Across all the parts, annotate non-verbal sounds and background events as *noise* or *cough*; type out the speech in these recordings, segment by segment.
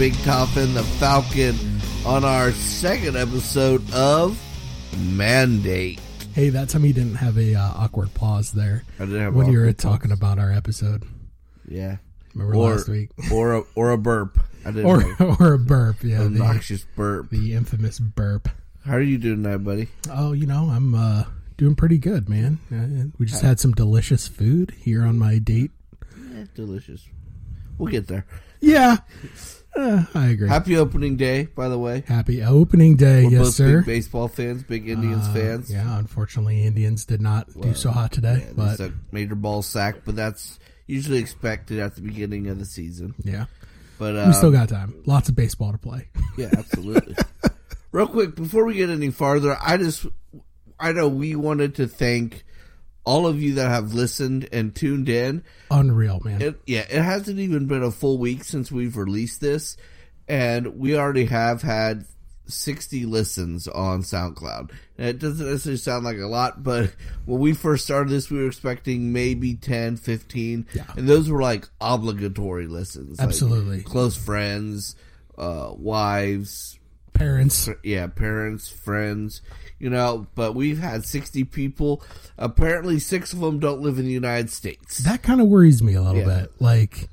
everyone. This is Big Toff and the Falcon on our second episode of Mandate. Hey, that time you didn't have a uh, awkward pause there I didn't have when you were talking about our episode. Yeah. Remember Or, last week? or, a, or a burp. I didn't Or know. *laughs* or a burp, yeah, the, Obnoxious burp. the infamous burp. How are you doing tonight, buddy? Oh, you know, I'm uh, doing pretty good, man. Uh, we just had some delicious food here on my date. Eh, delicious. We'll get there. Yeah, uh, I agree. Happy opening day, by the way. Happy opening day, We're yes, both sir. big baseball fans, big Indians Uh, fans. Yeah, unfortunately, Indians did not do so hot today, Yeah, but a major ball sack, but that's usually expected at the beginning of the season. yeah, But uh, we still got time. Lots of baseball to play. *laughs* Yeah, absolutely. Real quick, before we get any farther, I just, I know we wanted to thank all of you that have listened and tuned in. Unreal, man. It, yeah, it hasn't even been a full week since we've released this, and we already have had 60 listens on SoundCloud. And it doesn't necessarily sound like a lot, but *laughs* when we first started this, we were expecting maybe 10, 15, Yeah. and those were like obligatory listens. like Absolutely. close friends, uh, wives, Parents, yeah, parents, friends, you know, but we've had 60 people. Apparently, six of them don't live in the United States. that kind of worries me a little Yeah. bit. Like,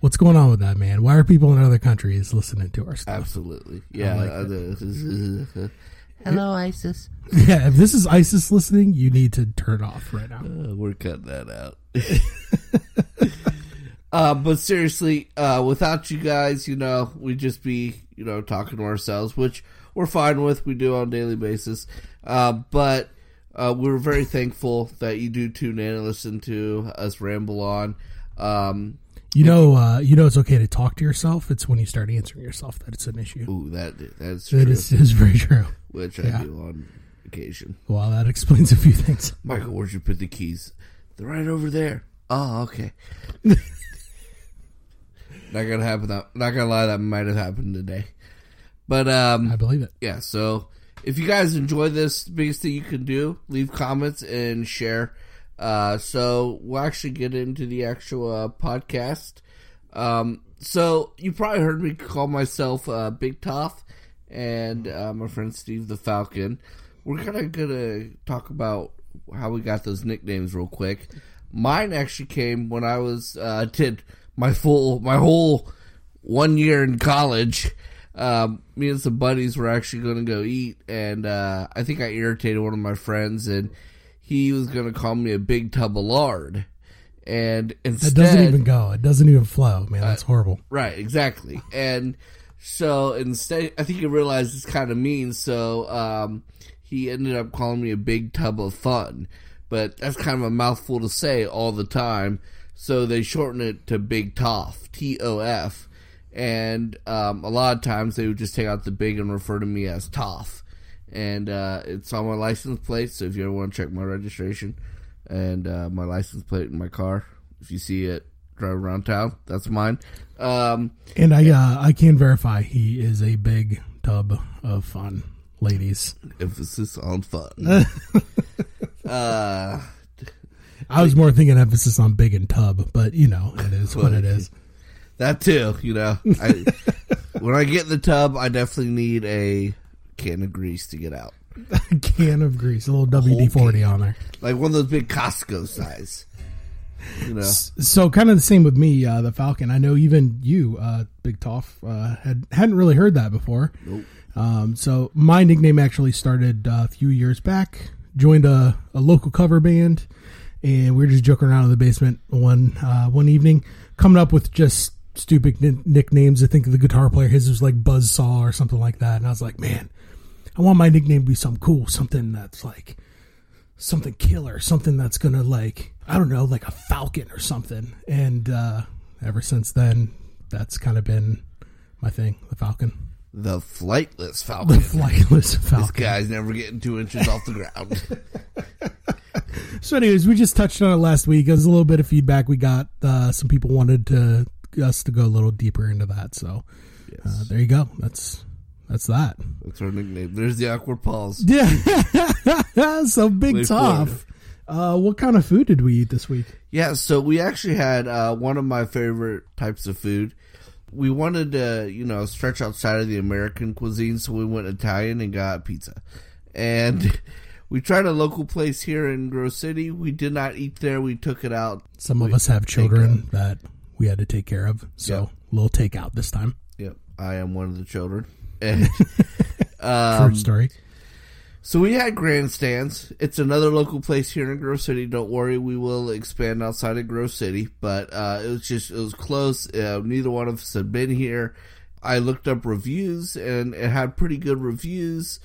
what's going on with that, man? Why are people in other countries listening to our stuff? Absolutely. Yeah. like uh, *laughs* Hello, ISIS. *laughs* Yeah, if this is ISIS listening, you need to turn off right now. Uh, we're cutting that out. *laughs* uh, but seriously, uh, without you guys, you know, we'd just be, you know, talking to ourselves, which we're fine with. We do on a daily basis. Uh, but uh, we're very thankful that you do tune in and listen to us ramble on. Um, You know, uh, you know, it's okay to talk to yourself. It's when you start answering yourself that it's an issue. ooh, that that's true, It is, is very true. which yeah. I do on occasion. Well, that explains a few things. *laughs* Michael, where'd you put the keys? They're right over there. Oh, okay. *laughs* not gonna happen. That not gonna lie, that might have happened today. But um, I believe it. yeah. So if you guys enjoy this, the biggest thing you can do, leave comments and share. Uh, so we'll actually get into the actual uh, podcast. Um, so you probably heard me call myself uh, Big Toff and uh, my friend Steve the Falcon. We're kind of gonna talk about how we got those nicknames real quick. Mine actually came when I was uh, did my full my whole one year in college. Um, me and some buddies were actually going to go eat, and uh, I think I irritated one of my friends, and he was going to call me a big tub of lard. And instead, It doesn't even go. It doesn't even flow, man. That's horrible. Right, exactly. And so instead, I think he realized it's kind of mean, so um, he ended up calling me a big tub of fun. But that's kind of a mouthful to say all the time, so they shortened it to Big Toff, T O F. And um, a lot of times they would just take out the big and refer to me as Toff. And uh, it's on my license plate, so if you ever want to check my registration and uh, my license plate in my car, if you see it driving around town, that's mine. Um, And I, uh, I can verify he is a big tub of fun, ladies. emphasis on fun. *laughs* uh, I was more thinking emphasis on big and tub, but you know, it is what it is. That too, you know. I, *laughs* when I get in the tub, I definitely need a can of grease to get out. A can of grease, a little WD forty on there. Like one of those big Costco size. You know. So kind of the same with me, uh, the Falcon. I know even you, uh, Big Toff, uh, had hadn't really heard that before. Nope. Um, so my nickname actually started uh, a few years back. Joined a, a local cover band, and we were just joking around in the basement one uh, one evening, coming up with just stupid n- nicknames. I think the guitar player his was like Buzzsaw or something like that, and I was like, man, I want my nickname to be something cool, something that's like something killer, something that's gonna like I don't know, like a falcon or something. And uh, ever since then, that's kind of been my thing, the falcon, The flightless falcon. the falcon. *laughs* This guy's never getting two inches off the ground. *laughs* So, anyways, we just touched on it last week. There's a little bit of feedback we got. Uh, some people wanted to us to go a little deeper into that. So, uh, there you go. That's that's that. That's our nickname. There's the awkward pause. *laughs* Yeah. *laughs* so, Big Toff. Uh, what kind of food did we eat this week? Yeah, so we actually had uh, one of my favorite types of food. we wanted to, you know, stretch outside of the American cuisine, so we went Italian and got pizza. And *laughs* we tried a local place here in Grove City. We did not eat there. We took it out. Some of us have children that we had to take care of, so Yep. little takeout this time. Yep, I am one of the children. *laughs* And, True um, story. so we had grandstands. It's another local place here in Grove City. Don't worry, we will expand outside of Grove City. But uh, it was just it was close. Uh, neither one of us had been here. I looked up reviews and it had pretty good reviews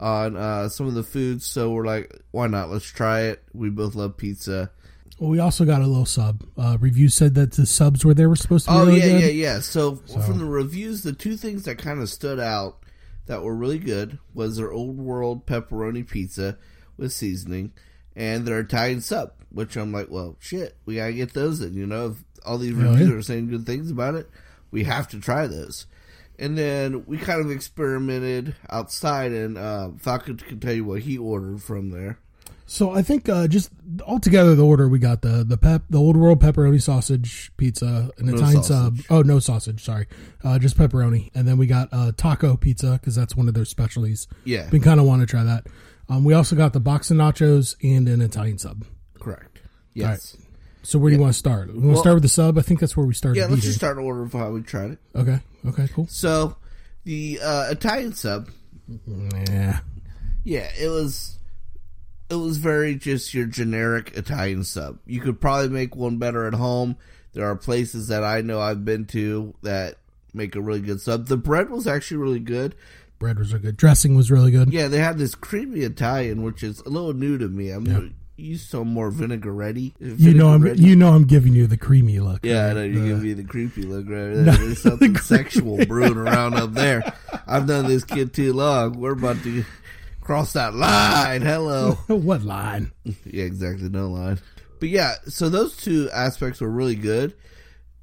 on uh, some of the foods. So we're like, why not? Let's try it. We both love pizza. Well, we also got a little sub. Uh, review said that the subs were they were supposed to be Oh really yeah, good. yeah, yeah. So, from the reviews, the two things that kind of stood out that were really good was their old world pepperoni pizza with seasoning and their Italian sub, which I'm like, well, shit, we gotta get those. In you know, if all these reviews yeah. are saying good things about it, we have to try those. And then we kind of experimented outside, and uh, Falcon can tell you what he ordered from there. So I think uh, just altogether the order we got the the pep the old world pepperoni sausage pizza an No Italian sausage. sub oh no sausage sorry uh, just pepperoni and then we got uh, taco pizza because that's one of their specialties. Yeah, Been kind of want to try that. Um, we also got the box of nachos and an Italian sub. correct. Yes. So where do you want to start? We want to Well- start with the sub. I think that's where we started. Yeah, let's just start in order of how we tried it. Okay. Okay. Cool. So, the uh, Italian sub Yeah. Yeah, it was it was very just your generic Italian sub. You could probably make one better at home. There are places that I know I've been to that make a really good sub. The bread was actually really good. Bread was good. Dressing was really good. Yeah, they had this creamy Italian, which is a little new to me. I'm used to more vinegaretti. You know I'm you know I'm giving you the creamy look. Yeah, I know you're giving me the creepy look right *laughs* there. There's something sexual *laughs* brewing around up there. I've known this kid too long. We're about to cross that line. Hello. *laughs* what line? Yeah, exactly. No line. But yeah, so those two aspects were really good.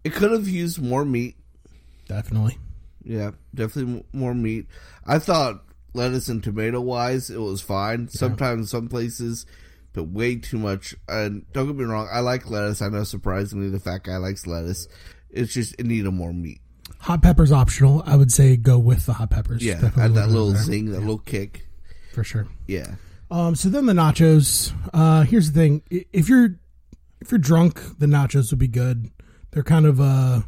It could have used more meat. Definitely. Yeah, definitely more meat. I thought lettuce and tomato wise, it was fine. Sometimes some places, but way too much. And don't get me wrong, I like lettuce. I know surprisingly the fat guy likes lettuce. It's just it needed more meat. Hot pepper's optional. I would say go with the hot peppers. Yeah, Definitely had that little zing, that little kick. For sure. Yeah, Um, so then the nachos. Uh, here's the thing: if you're if you're drunk, the nachos would be good. They're kind of uh,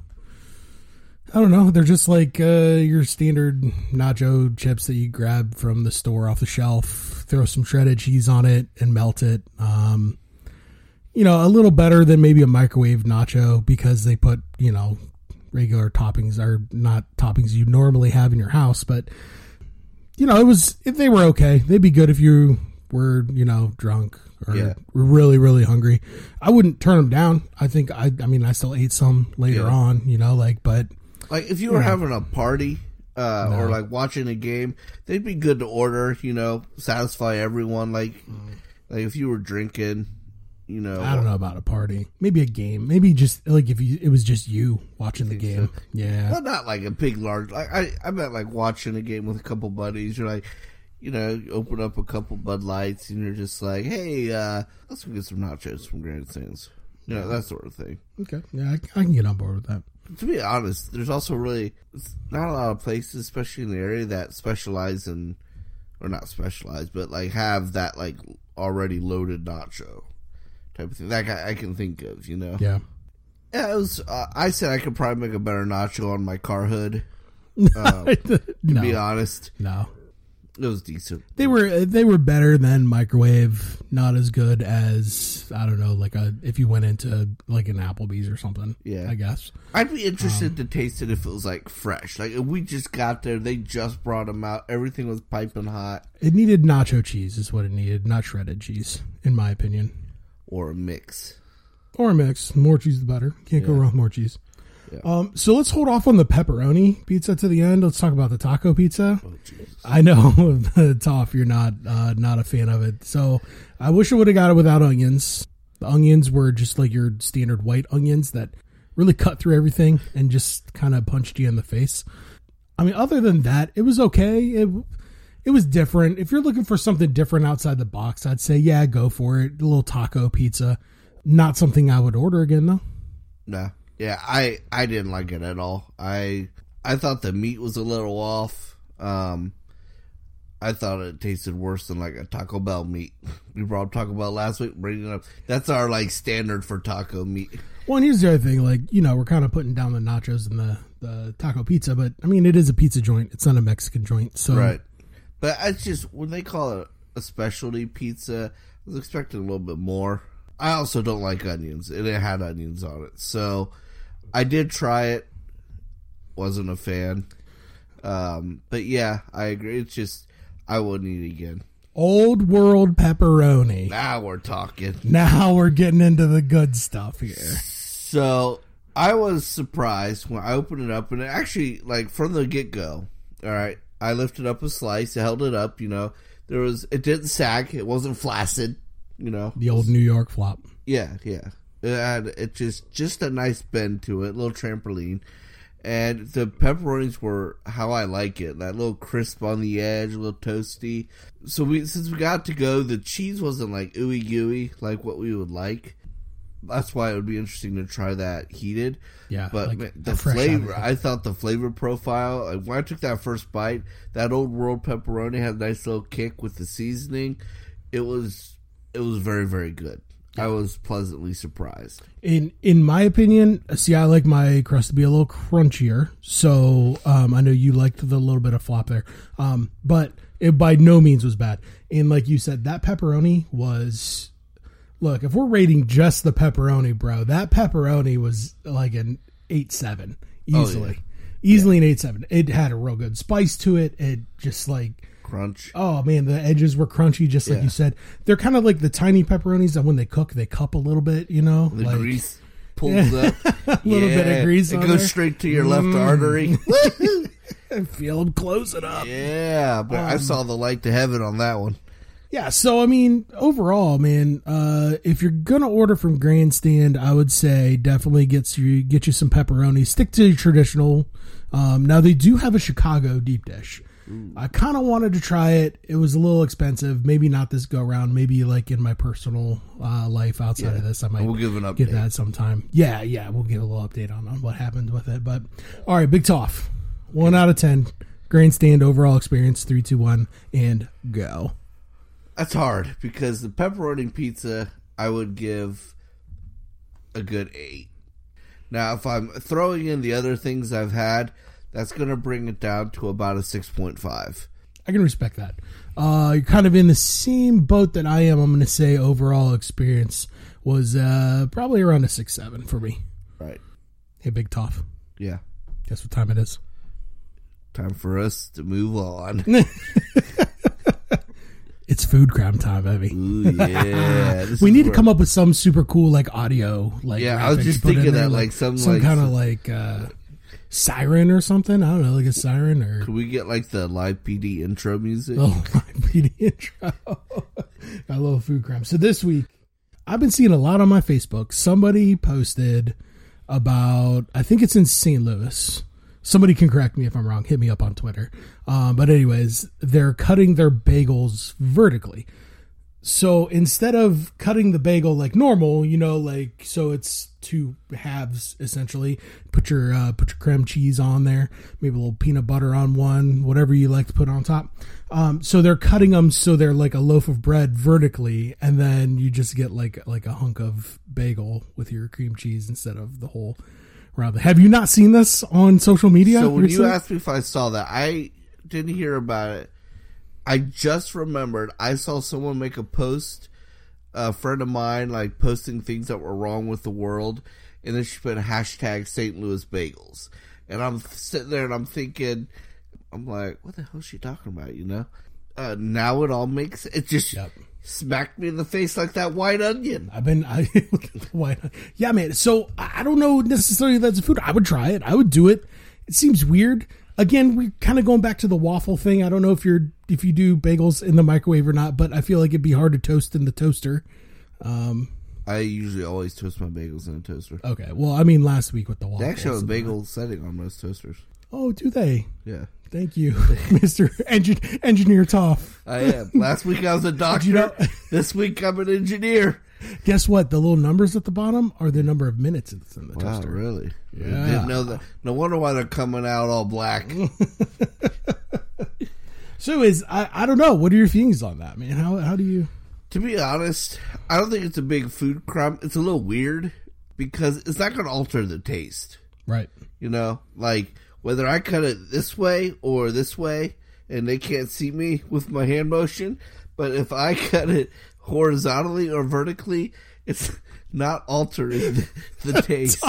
I don't know. They're just like uh, your standard nacho chips that you grab from the store off the shelf. Throw some shredded cheese on it and melt it. Um, you know, a little better than maybe a microwave nacho because they put you know regular toppings are not toppings you normally have in your house, but you know, it was if they were okay, they'd be good if you were, you know, drunk or Yeah. really, really hungry. I wouldn't turn them down. I think I, I mean, I still ate some later Yeah. on, you know, like, but like if you were having a party uh, or like watching a game, they'd be good to order. You know, satisfy everyone. Like, like if you were drinking, you know, I don't know about a party. Maybe a game. Maybe just like if you, it was just you watching the game. Yeah. Well, not like a big, large. Like I, I meant like watching a game with a couple buddies. You're like, you know, you open up a couple Bud Lights, and you're just like, hey, uh, let's go get some nachos from Grand Grandstands. You know, that sort of thing. Okay. Yeah, I, I can get on board with that. To be honest, there's also really not a lot of places, especially in the area, that specialize in, or not specialize, but like have that like already loaded nacho type of thing. That I, I can think of, you know. Yeah. Yeah, it was. Uh, I said I could probably make a better nacho on my car hood. Uh, *laughs* to no. be honest, No. it was decent. They were they were better than microwave, not as good as I don't know, like a if you went into like an Applebee's or something. Yeah. I guess. I'd be interested to taste it if it was like fresh. Like if we just got there, they just brought them out. Everything was piping hot, It needed nacho cheese, is what it needed, not shredded cheese, in my opinion. Or a mix. Or a mix. More cheese, the better. Can't go wrong with more cheese. Yeah. Um, so let's hold off on the pepperoni pizza to the end. Let's talk about the taco pizza. Oh I know, *laughs* Toff, you're not uh, not a fan of it. So I wish I would have got it without onions. The onions were just like your standard white onions that really cut through everything and just kind of punched you in the face. I mean, other than that, it was okay. It it was different. If you're looking for something different outside the box, I'd say yeah, go for it. A little taco pizza. Not something I would order again though. Nah, Yeah, I I didn't like it at all. I I thought the meat was a little off. Um, I thought it tasted worse than like a Taco Bell meat. *laughs* We brought up Taco Bell last week, bringing up. That's our like standard for taco meat. Well, and here's the other thing: like you know, we're kind of putting down the nachos and the the taco pizza, but I mean, it is a pizza joint. It's not a Mexican joint, so Right. But it's just when they call it a specialty pizza, I was expecting a little bit more. I also don't like onions, and it had onions on it, so I did try it. Wasn't a fan. Um, but yeah, I agree. It's just I wouldn't eat again. Old world pepperoni. Now we're talking. Now we're getting into the good stuff here. So I was surprised when I opened it up, and it actually, like from the get go, all right, I lifted up a slice, I held it up. You know, there was it didn't sag, it wasn't flaccid. You know, The old New York flop. yeah, yeah. It had it just just a nice bend to it, little trampoline, and the pepperonis were how I like it. That little crisp on the edge, a little toasty. So we since we got to go, the cheese wasn't like ooey gooey like what we would like. That's why it would be interesting to try that heated. Yeah, but like man, the flavor, out of it. I thought the flavor profile. Like when I took that first bite, that old world pepperoni had a nice little kick with the seasoning. It was it was very very good. I was pleasantly surprised. In in my opinion, see, I like my crust to be a little crunchier. So um, I know you liked the little bit of flop there, um, but it by no means was bad. And like you said, that pepperoni was. Look, if we're rating just the pepperoni, bro, that pepperoni was like an eight seven easily, easily an eight seven. It had a real good spice to it. It just like Crunch. Oh man, the edges were crunchy, just like Yeah. you said. They're kind of like the tiny pepperonis that when they cook, they cup a little bit. You know, The like, grease *laughs* pulls up. a little bit of grease It goes there. Mm. straight to your left artery. I Feel them close it up. yeah, but Um, I saw the light to heaven on that one. Yeah, so I mean, overall, man, uh, if you're gonna order from Grandstand, I would say definitely gets you get you some pepperoni. Stick to your traditional. Um, now they do have a Chicago deep dish. I kind of wanted to try it. It was a little expensive. Maybe not this go round. Maybe like in my personal uh, life outside of this, I might We'll give an get update. that sometime. Yeah, yeah, we'll get a little update on, on what happened with it. But all right, Big Toff, one out of ten. Grandstand overall experience three, two, one, and go. That's hard because the pepperoni pizza I would give a good eight. Now, if I'm throwing in the other things I've had, that's going to bring it down to about a six point five. I can respect that. Uh, you're kind of in the same boat that I am. I'm going to say overall experience was uh, probably around a six seven for me. Right? Hey, Big Toff, Yeah. guess what time it is? Time for us to move on. *laughs* It's food crime time, baby. Ooh, yeah. *laughs* We need to come up with some super cool like audio, like Yeah, I was just thinking there, that, like, some, some like, kind of like uh, siren or something. I don't know, like a siren or Could we get like the live PD intro music? Oh, *laughs* my PD intro. *laughs* I love food crime. So this week, I've been seeing a lot on my Facebook. Somebody posted about, I think it's in St. Louis. Somebody can correct me if I'm wrong. Hit me up on Twitter. Um, but anyways, they're cutting their bagels vertically. So instead of cutting the bagel like normal, you know, like so it's two halves essentially. Put your uh, put your creme cheese on there, maybe a little peanut butter on one, whatever you like to put on top. Um, so they're cutting them so they're like a loaf of bread vertically, and then you just get like like a hunk of bagel with your cream cheese instead of the whole round. Have you not seen this on social media? So when you asked me if I saw that, I didn't hear about it. I just remembered I saw someone make a post, a friend of mine, like posting things that were wrong with the world, and then she put a hashtag St. Louis bagels, and I'm sitting there and I'm thinking, I'm like, what the hell is she talking about? You know? Uh, now it all makes it just Yep. Smacked me in the face like that white onion. I've been, I, *laughs* not? yeah, man. So I don't know necessarily that's a food. I would try it. I would do it. It seems weird. Again, we're kind of going back to the waffle thing. I don't know if you're if you do bagels in the microwave or not, but I feel like it'd be hard to toast in the toaster. Um, I usually always toast my bagels in a toaster. Okay. Well, I mean, last week with the They waffles. actually have a bagel setting on most toasters. Oh, do they? Yeah. Thank you, *laughs* Mister Engin- Engineer Toff. I am. Last week I was a *laughs* doctor. know- *laughs* this week I'm an engineer. Guess what? The little numbers at the bottom are the number of minutes it's in the Wow, toaster. really? Yeah. Didn't know that. No wonder why they're coming out all black. So is I, I don't know. What are your feelings on that, man? How how do you? to be honest, I don't think it's a big food crime. It's a little weird because it's not going to alter the taste. Right. You know, like whether I cut it this way or this way, and they can't see me with my hand motion. But if I *laughs* cut it horizontally or vertically, it's *laughs* not altering the, *laughs* taste.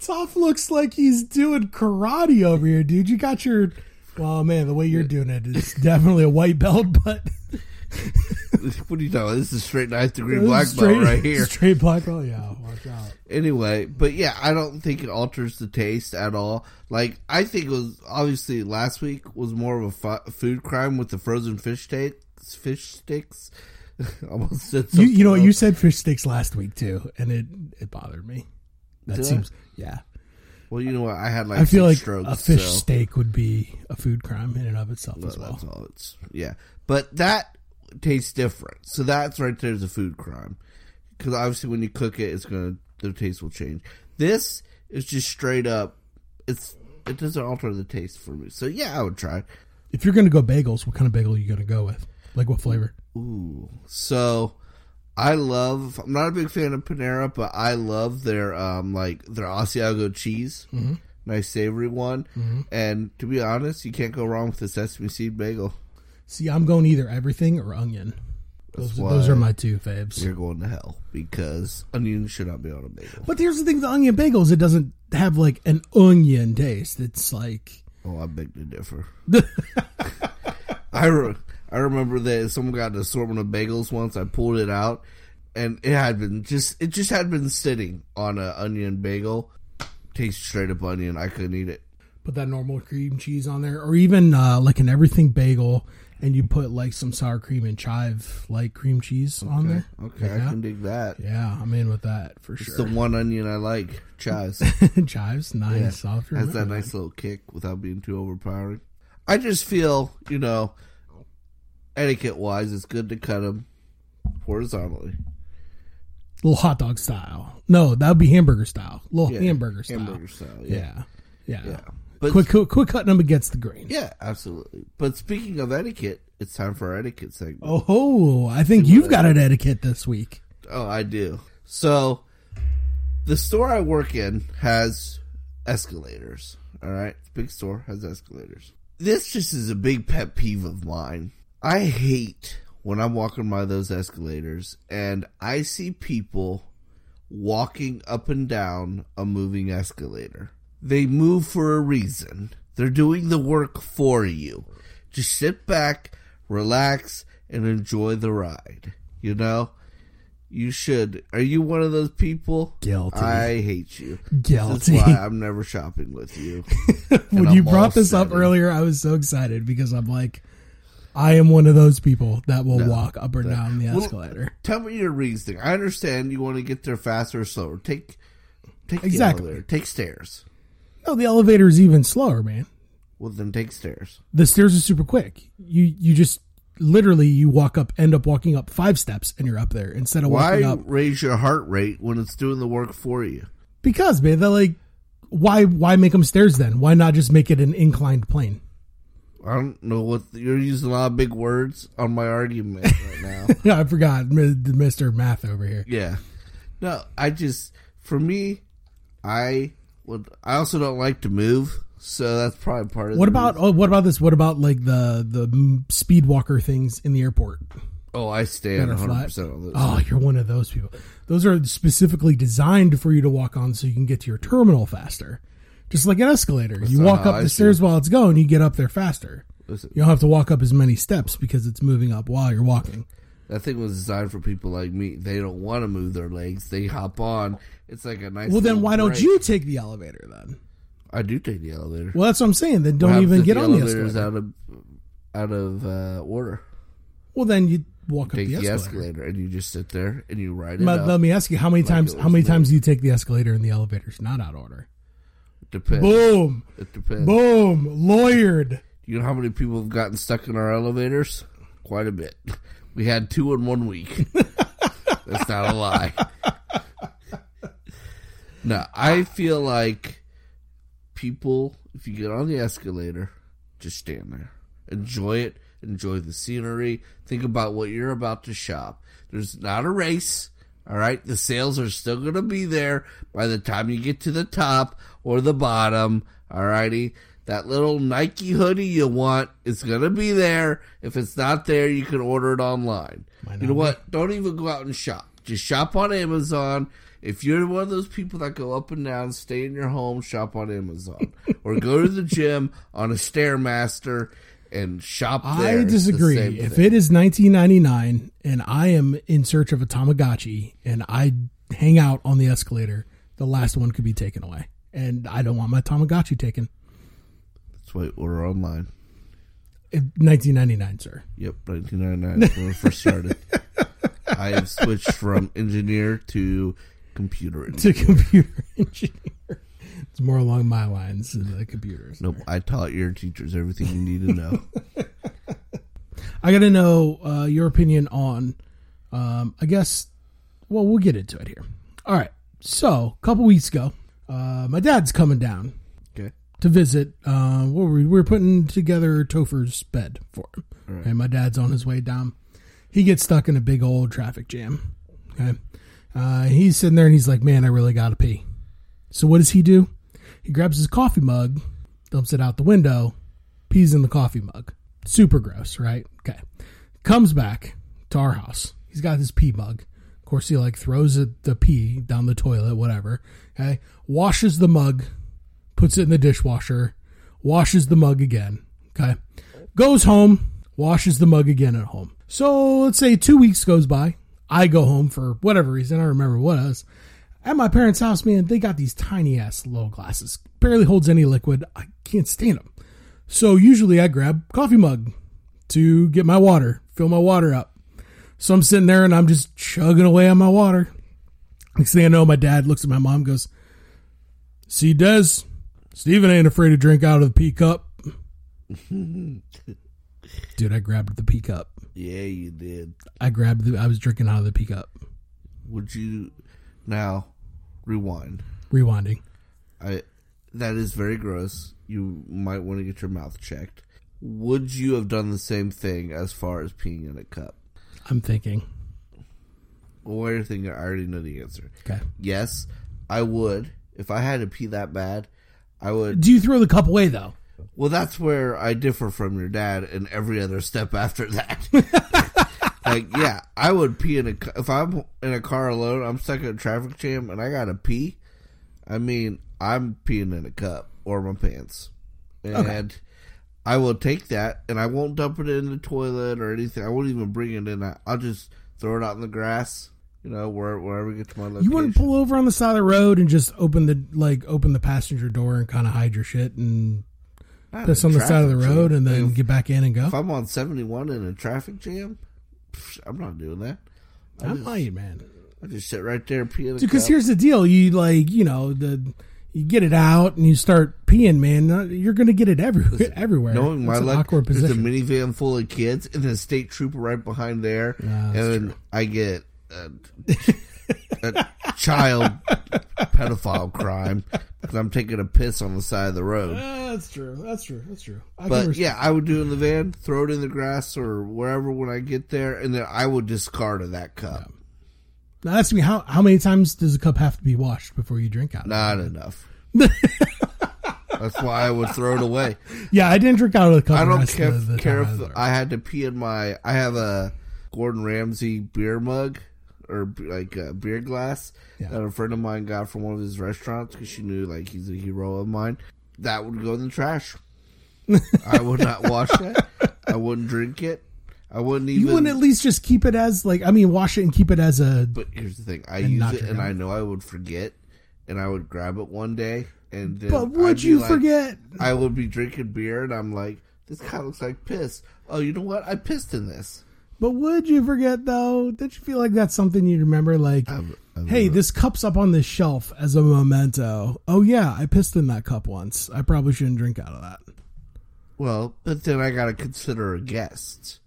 Toff looks like he's doing karate over here, dude. You got your. Well, man, the way you're doing it is definitely a white belt, but what are you talking about? This is straight ninth degree black straight, belt right here. *laughs* Straight black belt, yeah. Watch out. Anyway, but yeah, I don't think it alters the taste at all. Like I think it was obviously last week was more of a food crime with the frozen fish sticks. Fish sticks. *laughs* Almost said You, you know what? You said fish sticks last week too, and it it bothered me. That Did I? seems yeah. Well, you know what? I had like I feel like strokes, a fish so steak would be a food crime in and of itself well, as well. that's all. It's yeah, but that tastes different. So that's right there's a food crime because obviously when you cook it, it's gonna the taste will change. This is just straight up. It's it doesn't alter the taste for me. So yeah, I would try. it. If you're gonna go bagels, what kind of bagel are you gonna go with? Like what flavor? Ooh. So I love I'm not a big fan of Panera, but I love their um like their Asiago cheese. Mm-hmm. Nice savory one. And to be honest, you can't go wrong with the sesame seed bagel. See, I'm going either everything or onion. Those, those are my two faves. You're going to hell because onion should not be on a bagel. But here's the thing: the onion bagels, it doesn't have like an onion taste. It's like Oh, I beg to differ. *laughs* I re- I remember that someone got an assortment of bagels once. I pulled it out, and it had been just it just had been sitting on an onion bagel. Tastes straight up onion. I couldn't eat it. put that normal cream cheese on there, or even uh, like an everything bagel, and you put like some sour cream and chive like cream cheese on there. Okay, I yeah. can dig that. Yeah, I'm in with that for It's sure. It's the one onion I like. Chives. *laughs* Chives, nice. I'll has that nice little kick without being too overpowering. I just feel, you know, etiquette wise, it's good to cut them horizontally. Little hot dog style. No, that would be hamburger style. Little Yeah, hamburger style. Hamburger style. Yeah. Yeah. yeah, Yeah. But Quick, quick, quick cutting them against the grain. yeah, absolutely. But speaking of etiquette, it's time for our etiquette segment. Oh, ho, I think you've got an etiquette this week. Oh, I do. So, the store I work in has escalators. All right, big store has escalators. This just is a big pet peeve of mine. I hate when I'm walking by those escalators and I see people walking up and down a moving escalator. They move for a reason. They're doing the work for you. Just sit back, relax, and enjoy the ride. You know? You should. Are you one of those people? Guilty. I hate you. Guilty. That's why I'm never shopping with you. *laughs* when I'm you brought this up earlier, I was so excited because I'm like, I am one of those people that will walk up or down the Well, escalator. Tell me your reasoning. I understand you want to get there faster or slower. Take take Exactly. the elevator. Take stairs. No, the elevator is even slower, man. Well, then take stairs. The stairs are super quick. You you just literally you walk up, end up walking up five steps, and you're up there instead of Why walking up. raise your heart rate when it's doing the work for you? Because man, they're like, why why make them stairs then? Why not just make it an inclined plane? I don't know what you're using a lot of big words on my argument right *laughs* now. I forgot, Mister Math over here. Yeah. No, I just for me, I would. I also don't like to move, so that's probably part of. What about reason. oh, what about this? What about like the the speed walker things in the airport? Oh, I are 100 flat? percent on this. Oh, you're one of those people. Those are specifically designed for you to walk on so you can get to your terminal faster. Just like an escalator. you walk up I the stairs while it's going, you get up there faster. Listen, You don't have to walk up as many steps because it's moving up while you're walking. That thing was designed for people like me. They don't want to move their legs. They hop on. It's like a nice. Well, then why don't you take the elevator then? I do take the elevator. Well, that's what I'm saying. Then don't even get on the escalator. out of out of uh, order. Well, then you walk up Take the the escalator. escalator and you just sit there and you ride it But let me ask you, how many times? How many times do you take the escalator and the elevator's not out of order? Depends. Boom, It depends. boom, lawyered. You know how many people have gotten stuck in our elevators? Quite a bit. *laughs* We had two in one week. *laughs* That's not a lie. no, I feel like people, if you get on the escalator, just stand there. Enjoy it. Enjoy the scenery. Think about what you're about to shop. There's not a race. All right. The sales are still going to be there by the time you get to the top or the bottom. All righty. That little Nike hoodie you want is going to be there. If it's not there, you can order it online. You know what? Don't even go out and shop. Just shop on Amazon. If you're one of those people that go up and down, stay in your home, shop on Amazon. *laughs* or go to the gym on a Stairmaster and shop there. I disagree. If thing. it is 1999 and I am in search of a Tamagotchi and I hang out on the escalator, the last one could be taken away. And I don't want my Tamagotchi taken. That's why order online. If- 1999, sir. Yep, 1999 when we first started. *laughs* I have switched from engineer to computer engineer. To computer *laughs* engineer. It's more along my lines than the computers. Nope, I taught your teachers everything you need to know. *laughs* I got to know uh, your opinion on, um, I guess, well, we'll get into it here. All right. So, a couple weeks ago, uh, my dad's coming down. To visit. Uh, what were we? we were putting together Topher's bed for him. Right. And my dad's on his way down. He gets stuck in a big old traffic jam. Okay. Uh, he's sitting there and he's like, man, I really got to pee. So, what does he do? He grabs his coffee mug, dumps it out the window, pees in the coffee mug. Super gross, right? Okay. Comes back to our house. He's got his pee mug. Of course, he like throws it, the pee down the toilet, whatever. Okay. Washes the mug, puts it in the dishwasher, washes the mug again. Okay. Goes home, washes the mug again at home. So let's say two weeks goes by. I go home for whatever reason. I remember what was. At my parents' house, man, they got these tiny ass little glasses. Barely holds any liquid. I can't stand them. So usually I grab coffee mug to get my water, fill my water up. So I'm sitting there and I'm just chugging away on my water. Next thing I know, my dad looks at my mom, goes, "See, Des, Steven ain't afraid to drink out of the pea cup." Dude, I grabbed the pea cup. Yeah, you did. I grabbed the. I was drinking out of the pea cup. Would you now rewind? Rewinding. I that is very gross. You might want to get your mouth checked. Would you have done the same thing as far as peeing in a cup? I'm thinking. Well, while you're thinking, I already know the answer. Okay. Yes, I would. If I had to pee that bad, I would. Do you throw the cup away though? Well, that's where I differ from your dad and every other step after that. *laughs* like, yeah, I would pee in a. If I'm in a car alone, I'm stuck in a traffic jam, and I gotta pee. I mean, I'm peeing in a cup or my pants, and I will take that, and I won't dump it in the toilet or anything. I won't even bring it in. I'll just throw it out in the grass. You know, where wherever we get to my location. You wouldn't pull over on the side of the road and just open the like open the passenger door and kind of hide your shit and piss on the side of the road jam. and then If- get back in and go. If I'm on 71 in a traffic jam, I'm not doing that. I'm might, man. I just sit right there, peeing. Because here's the deal: you like you know the you get it out and you start peeing, man. uh, You're gonna get it everywhere. everywhere. Knowing my luck, awkward there's a minivan full of kids and a state trooper right behind there, Yeah, and then I get a, a child pedophile crime because I'm taking a piss on the side of the road. Uh, that's true. That's true. That's true. I But yeah, I would do it in the van, throw it in the grass or wherever when I get there, and then I would discard of that cup. Now ask me how how many times does a cup have to be washed before you drink out? of it? Not enough. *laughs* That's why I would throw it away. Yeah, I didn't drink out of the cup. I don't care, of the care if. I had to pee in my. I have a Gordon Ramsay beer mug or like a beer glass Yeah. that a friend of mine got from one of his restaurants because she knew like he's a hero of mine. That would go in the trash. *laughs* I would not wash it. I wouldn't drink it. I wouldn't even. you wouldn't at least just keep it as like I mean, wash it and keep it as a. But here's the thing: I use it, and it. I know I would forget, and I would grab it one day, and then But I'd you like- forget? I would be drinking beer, and I'm like, "This kind of looks like piss." Oh, you know what? I pissed in this. But would you forget though? Did you feel like that's something you remember? Like, I've- I've- hey, this cup's up on this shelf as a memento. Oh yeah, I pissed in that cup once. I probably shouldn't drink out of that. Well, but then I got to consider a guest.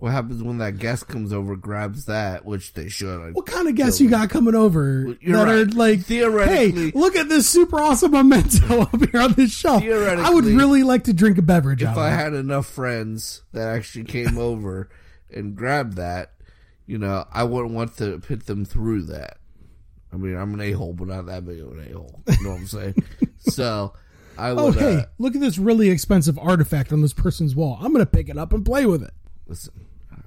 what happens when that guest comes over, grabs that, which they should. I- What kind of guests you got coming over You're that are like, Theoretically- hey, look at this super awesome memento *laughs* up here on this shelf. Theoretically, I would really like to drink a beverage out if I had enough friends that actually came over and grab that, you know, I wouldn't want to put them through that. I mean, I'm an a hole, but not that big of an a hole. You know what I'm saying? *laughs* so I Oh, would. hey, uh, look at this really expensive artifact on this person's wall. I'm going to pick it up and play with it. listen,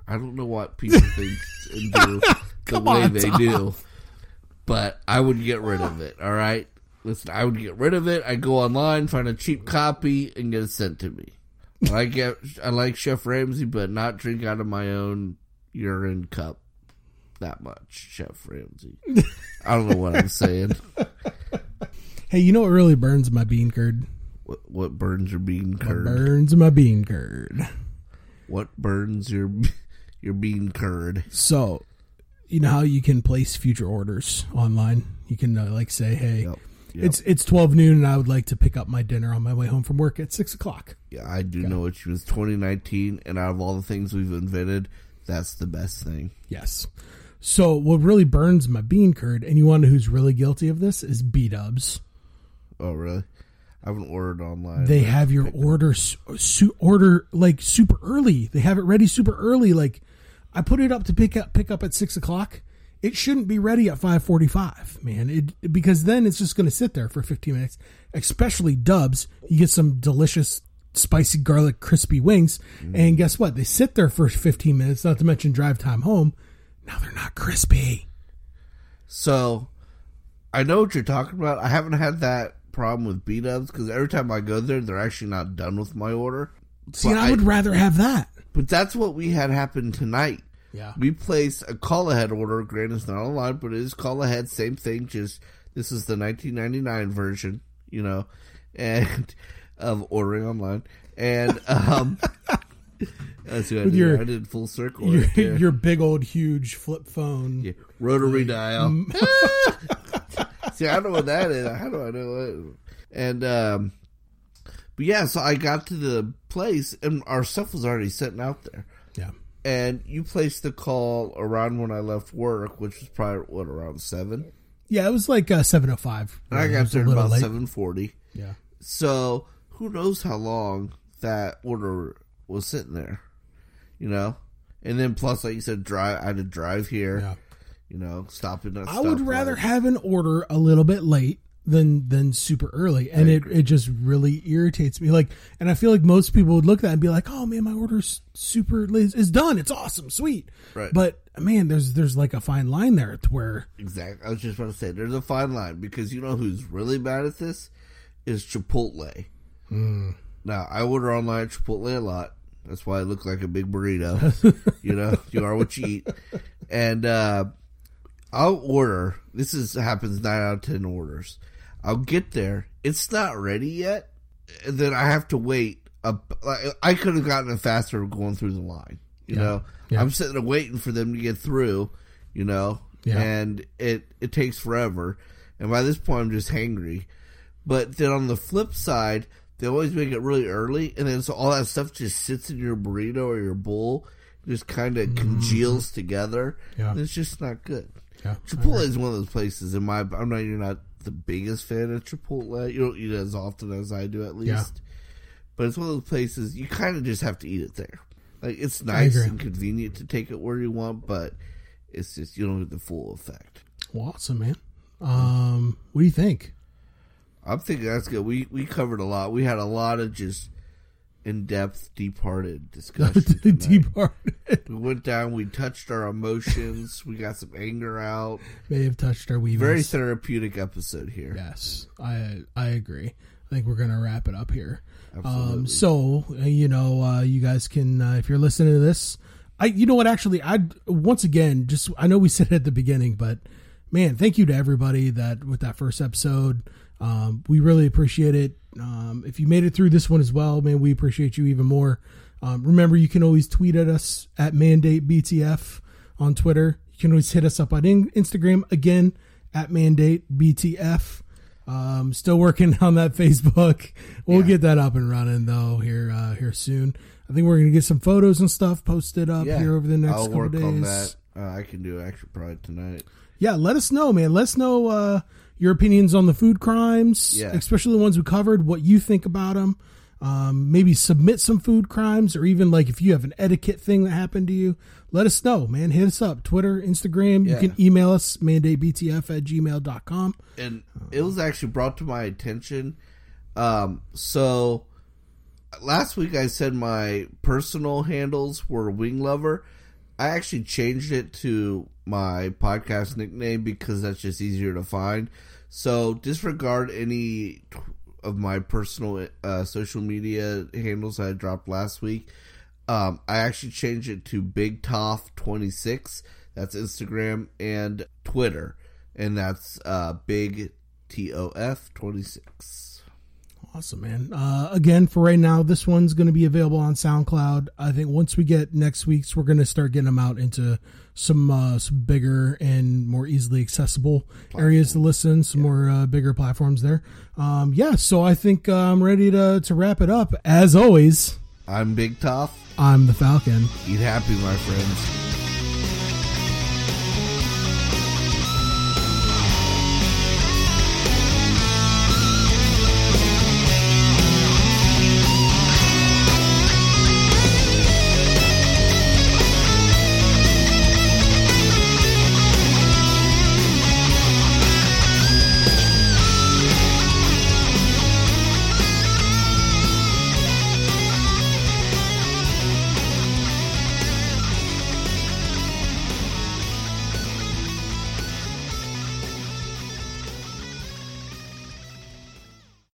I don't know what people think and do *laughs* the way on, they Tom. do, but I would get rid of it. All right, listen, I would get rid of it. I go online, find a cheap copy, and get it sent to me. I get, I like Chef Ramsay, but not drink out of my own urine cup that much, Chef Ramsay. I don't know what I'm saying. *laughs* Hey, you know what really burns my bean curd? What, what burns your bean curd? Burns my bean curd. What burns your *laughs* your bean curd? So, you know how you can place future orders online? You can uh, like say, "Hey, Yep. Yep. it's it's twelve noon, and I would like to pick up my dinner on my way home from work at six o'clock." Yeah, I do know it was 2019, and out of all the things we've invented, that's the best thing. Yes. So, what really burns my bean curd, and you want who's really guilty of this is B Dubs. Oh, really? I haven't ordered online. They have your order su- order like super early. They have it ready super early. Like, I put it up to pick up pick up at six o'clock. It shouldn't be ready at five forty five, man. It because then it's just going to sit there for fifteen minutes. Especially Dubs, you get some delicious spicy garlic crispy wings, and mm. guess what? They sit there for fifteen minutes. Not to mention drive time home. Now they're not crispy. So, I know what you're talking about. I haven't had that problem with B Dubs because every time I go there, they're actually not done with my order. See, I would rather have that. But that's what we had happen tonight. Yeah. We place a call ahead order. Granted, it's not online, but it is call ahead. Same thing. Just this is the 1999 version, you know, and *laughs* of ordering online. And um, that's *laughs* what I did. your- I did full circle. Your, right *laughs* your big old huge flip phone. Yeah, rotary dial. See, I don't know what that is. How do I know it? And um, but yeah, so I got to the place and our stuff was already sitting out there. And you placed the call around when I left work, which was probably what around seven. Yeah, it was like uh, 705. And I It got there about seven forty. Yeah. So who knows how long that order was sitting there, you know? And then plus, like you said, drive. I had to drive here. Yeah. You know, stopping. I would rather have an order a little bit late than than super early, and it, it just really irritates me. Like, and I feel like most people would look at that and be like, "Oh man, my order's super is, done. It's awesome, sweet." Right. But man, there's there's like a fine line there to where Exactly. I was just about to say there's a fine line because you know who's really bad at this is Chipotle. Hmm. Now I order online at Chipotle a lot. That's why I look like a big burrito. *laughs* you know, you are what you eat. And uh, I'll order. This is happens nine out of ten orders. I'll get there. It's not ready yet. And then I have to wait. A, I could have gotten it faster going through the line. You know, Yeah. I'm sitting there waiting for them to get through. You know, Yeah. and it it takes forever. And by this point, I'm just hangry. But then on the flip side, they always make it really early, and then so all that stuff just sits in your burrito or your bowl, just kind of mm-hmm. congeals together. Yeah. and it's just not good. yeah, Chipotle is one of those places. In my, I'm not. You're not the biggest fan of Chipotle. You don't eat it as often as I do, at least. Yeah. But it's one of those places you kind of just have to eat it there. Like it's nice and convenient to take it where you want, but it's just you don't get the full effect. well, awesome, man. Um, what do you think? I'm thinking that's good. We we covered a lot. We had a lot of just in depth, deep hearted *laughs* discussion. tonight. Deep hearted We went down. We touched our emotions. *laughs* we got some anger out. may have touched our weavings. Very therapeutic episode here. Yes, I I agree. I think we're gonna wrap it up here. Absolutely. Um, so uh, you know, uh, you guys can uh, if you're listening to this, I you know what actually I once again just I know we said it at the beginning, but man, thank you to everybody that with that first episode. Um, we really appreciate it. Um, if you made it through this one as well, man, we appreciate you even more. Um, remember, you can always tweet at us at Mandate BTF on Twitter. You can always hit us up on in- Instagram again at Mandate BTF. Um, still working *laughs* on that Facebook. We'll Yeah. get that up and running though here uh, here soon. I think we're gonna get some photos and stuff posted up Yeah, here over the next I'll couple work days. on that. Uh, I can do actually probably tonight. Yeah, let us know, man. Let us know uh, your opinions on the food crimes, Yeah. especially the ones we covered. What you think about them? Um, maybe submit some food crimes, or even like if you have an etiquette thing that happened to you, let us know, man. Hit us up, Twitter, Instagram. Yeah. You can email us, mandatebtf at gmail.com. and it was actually brought to my attention. Um, so last week I said my personal handles were Wing Lover. I actually changed it to my podcast nickname because that's just easier to find. So disregard any of my personal uh, social media handles I dropped last week. Um, I actually changed it to Big Toff twenty six. That's Instagram and Twitter, and that's uh, Big T O F twenty six. Awesome, man. Uh, again, for right now, this one's going to be available on SoundCloud. I think once we get next week's, we're going to start getting them out into some uh, some bigger and more easily accessible areas to listen. Some more uh, bigger platforms there. Um, yeah, so I think uh, I'm ready to to wrap it up. As always, I'm Big Toff. I'm the Falcon. Eat happy, my friends.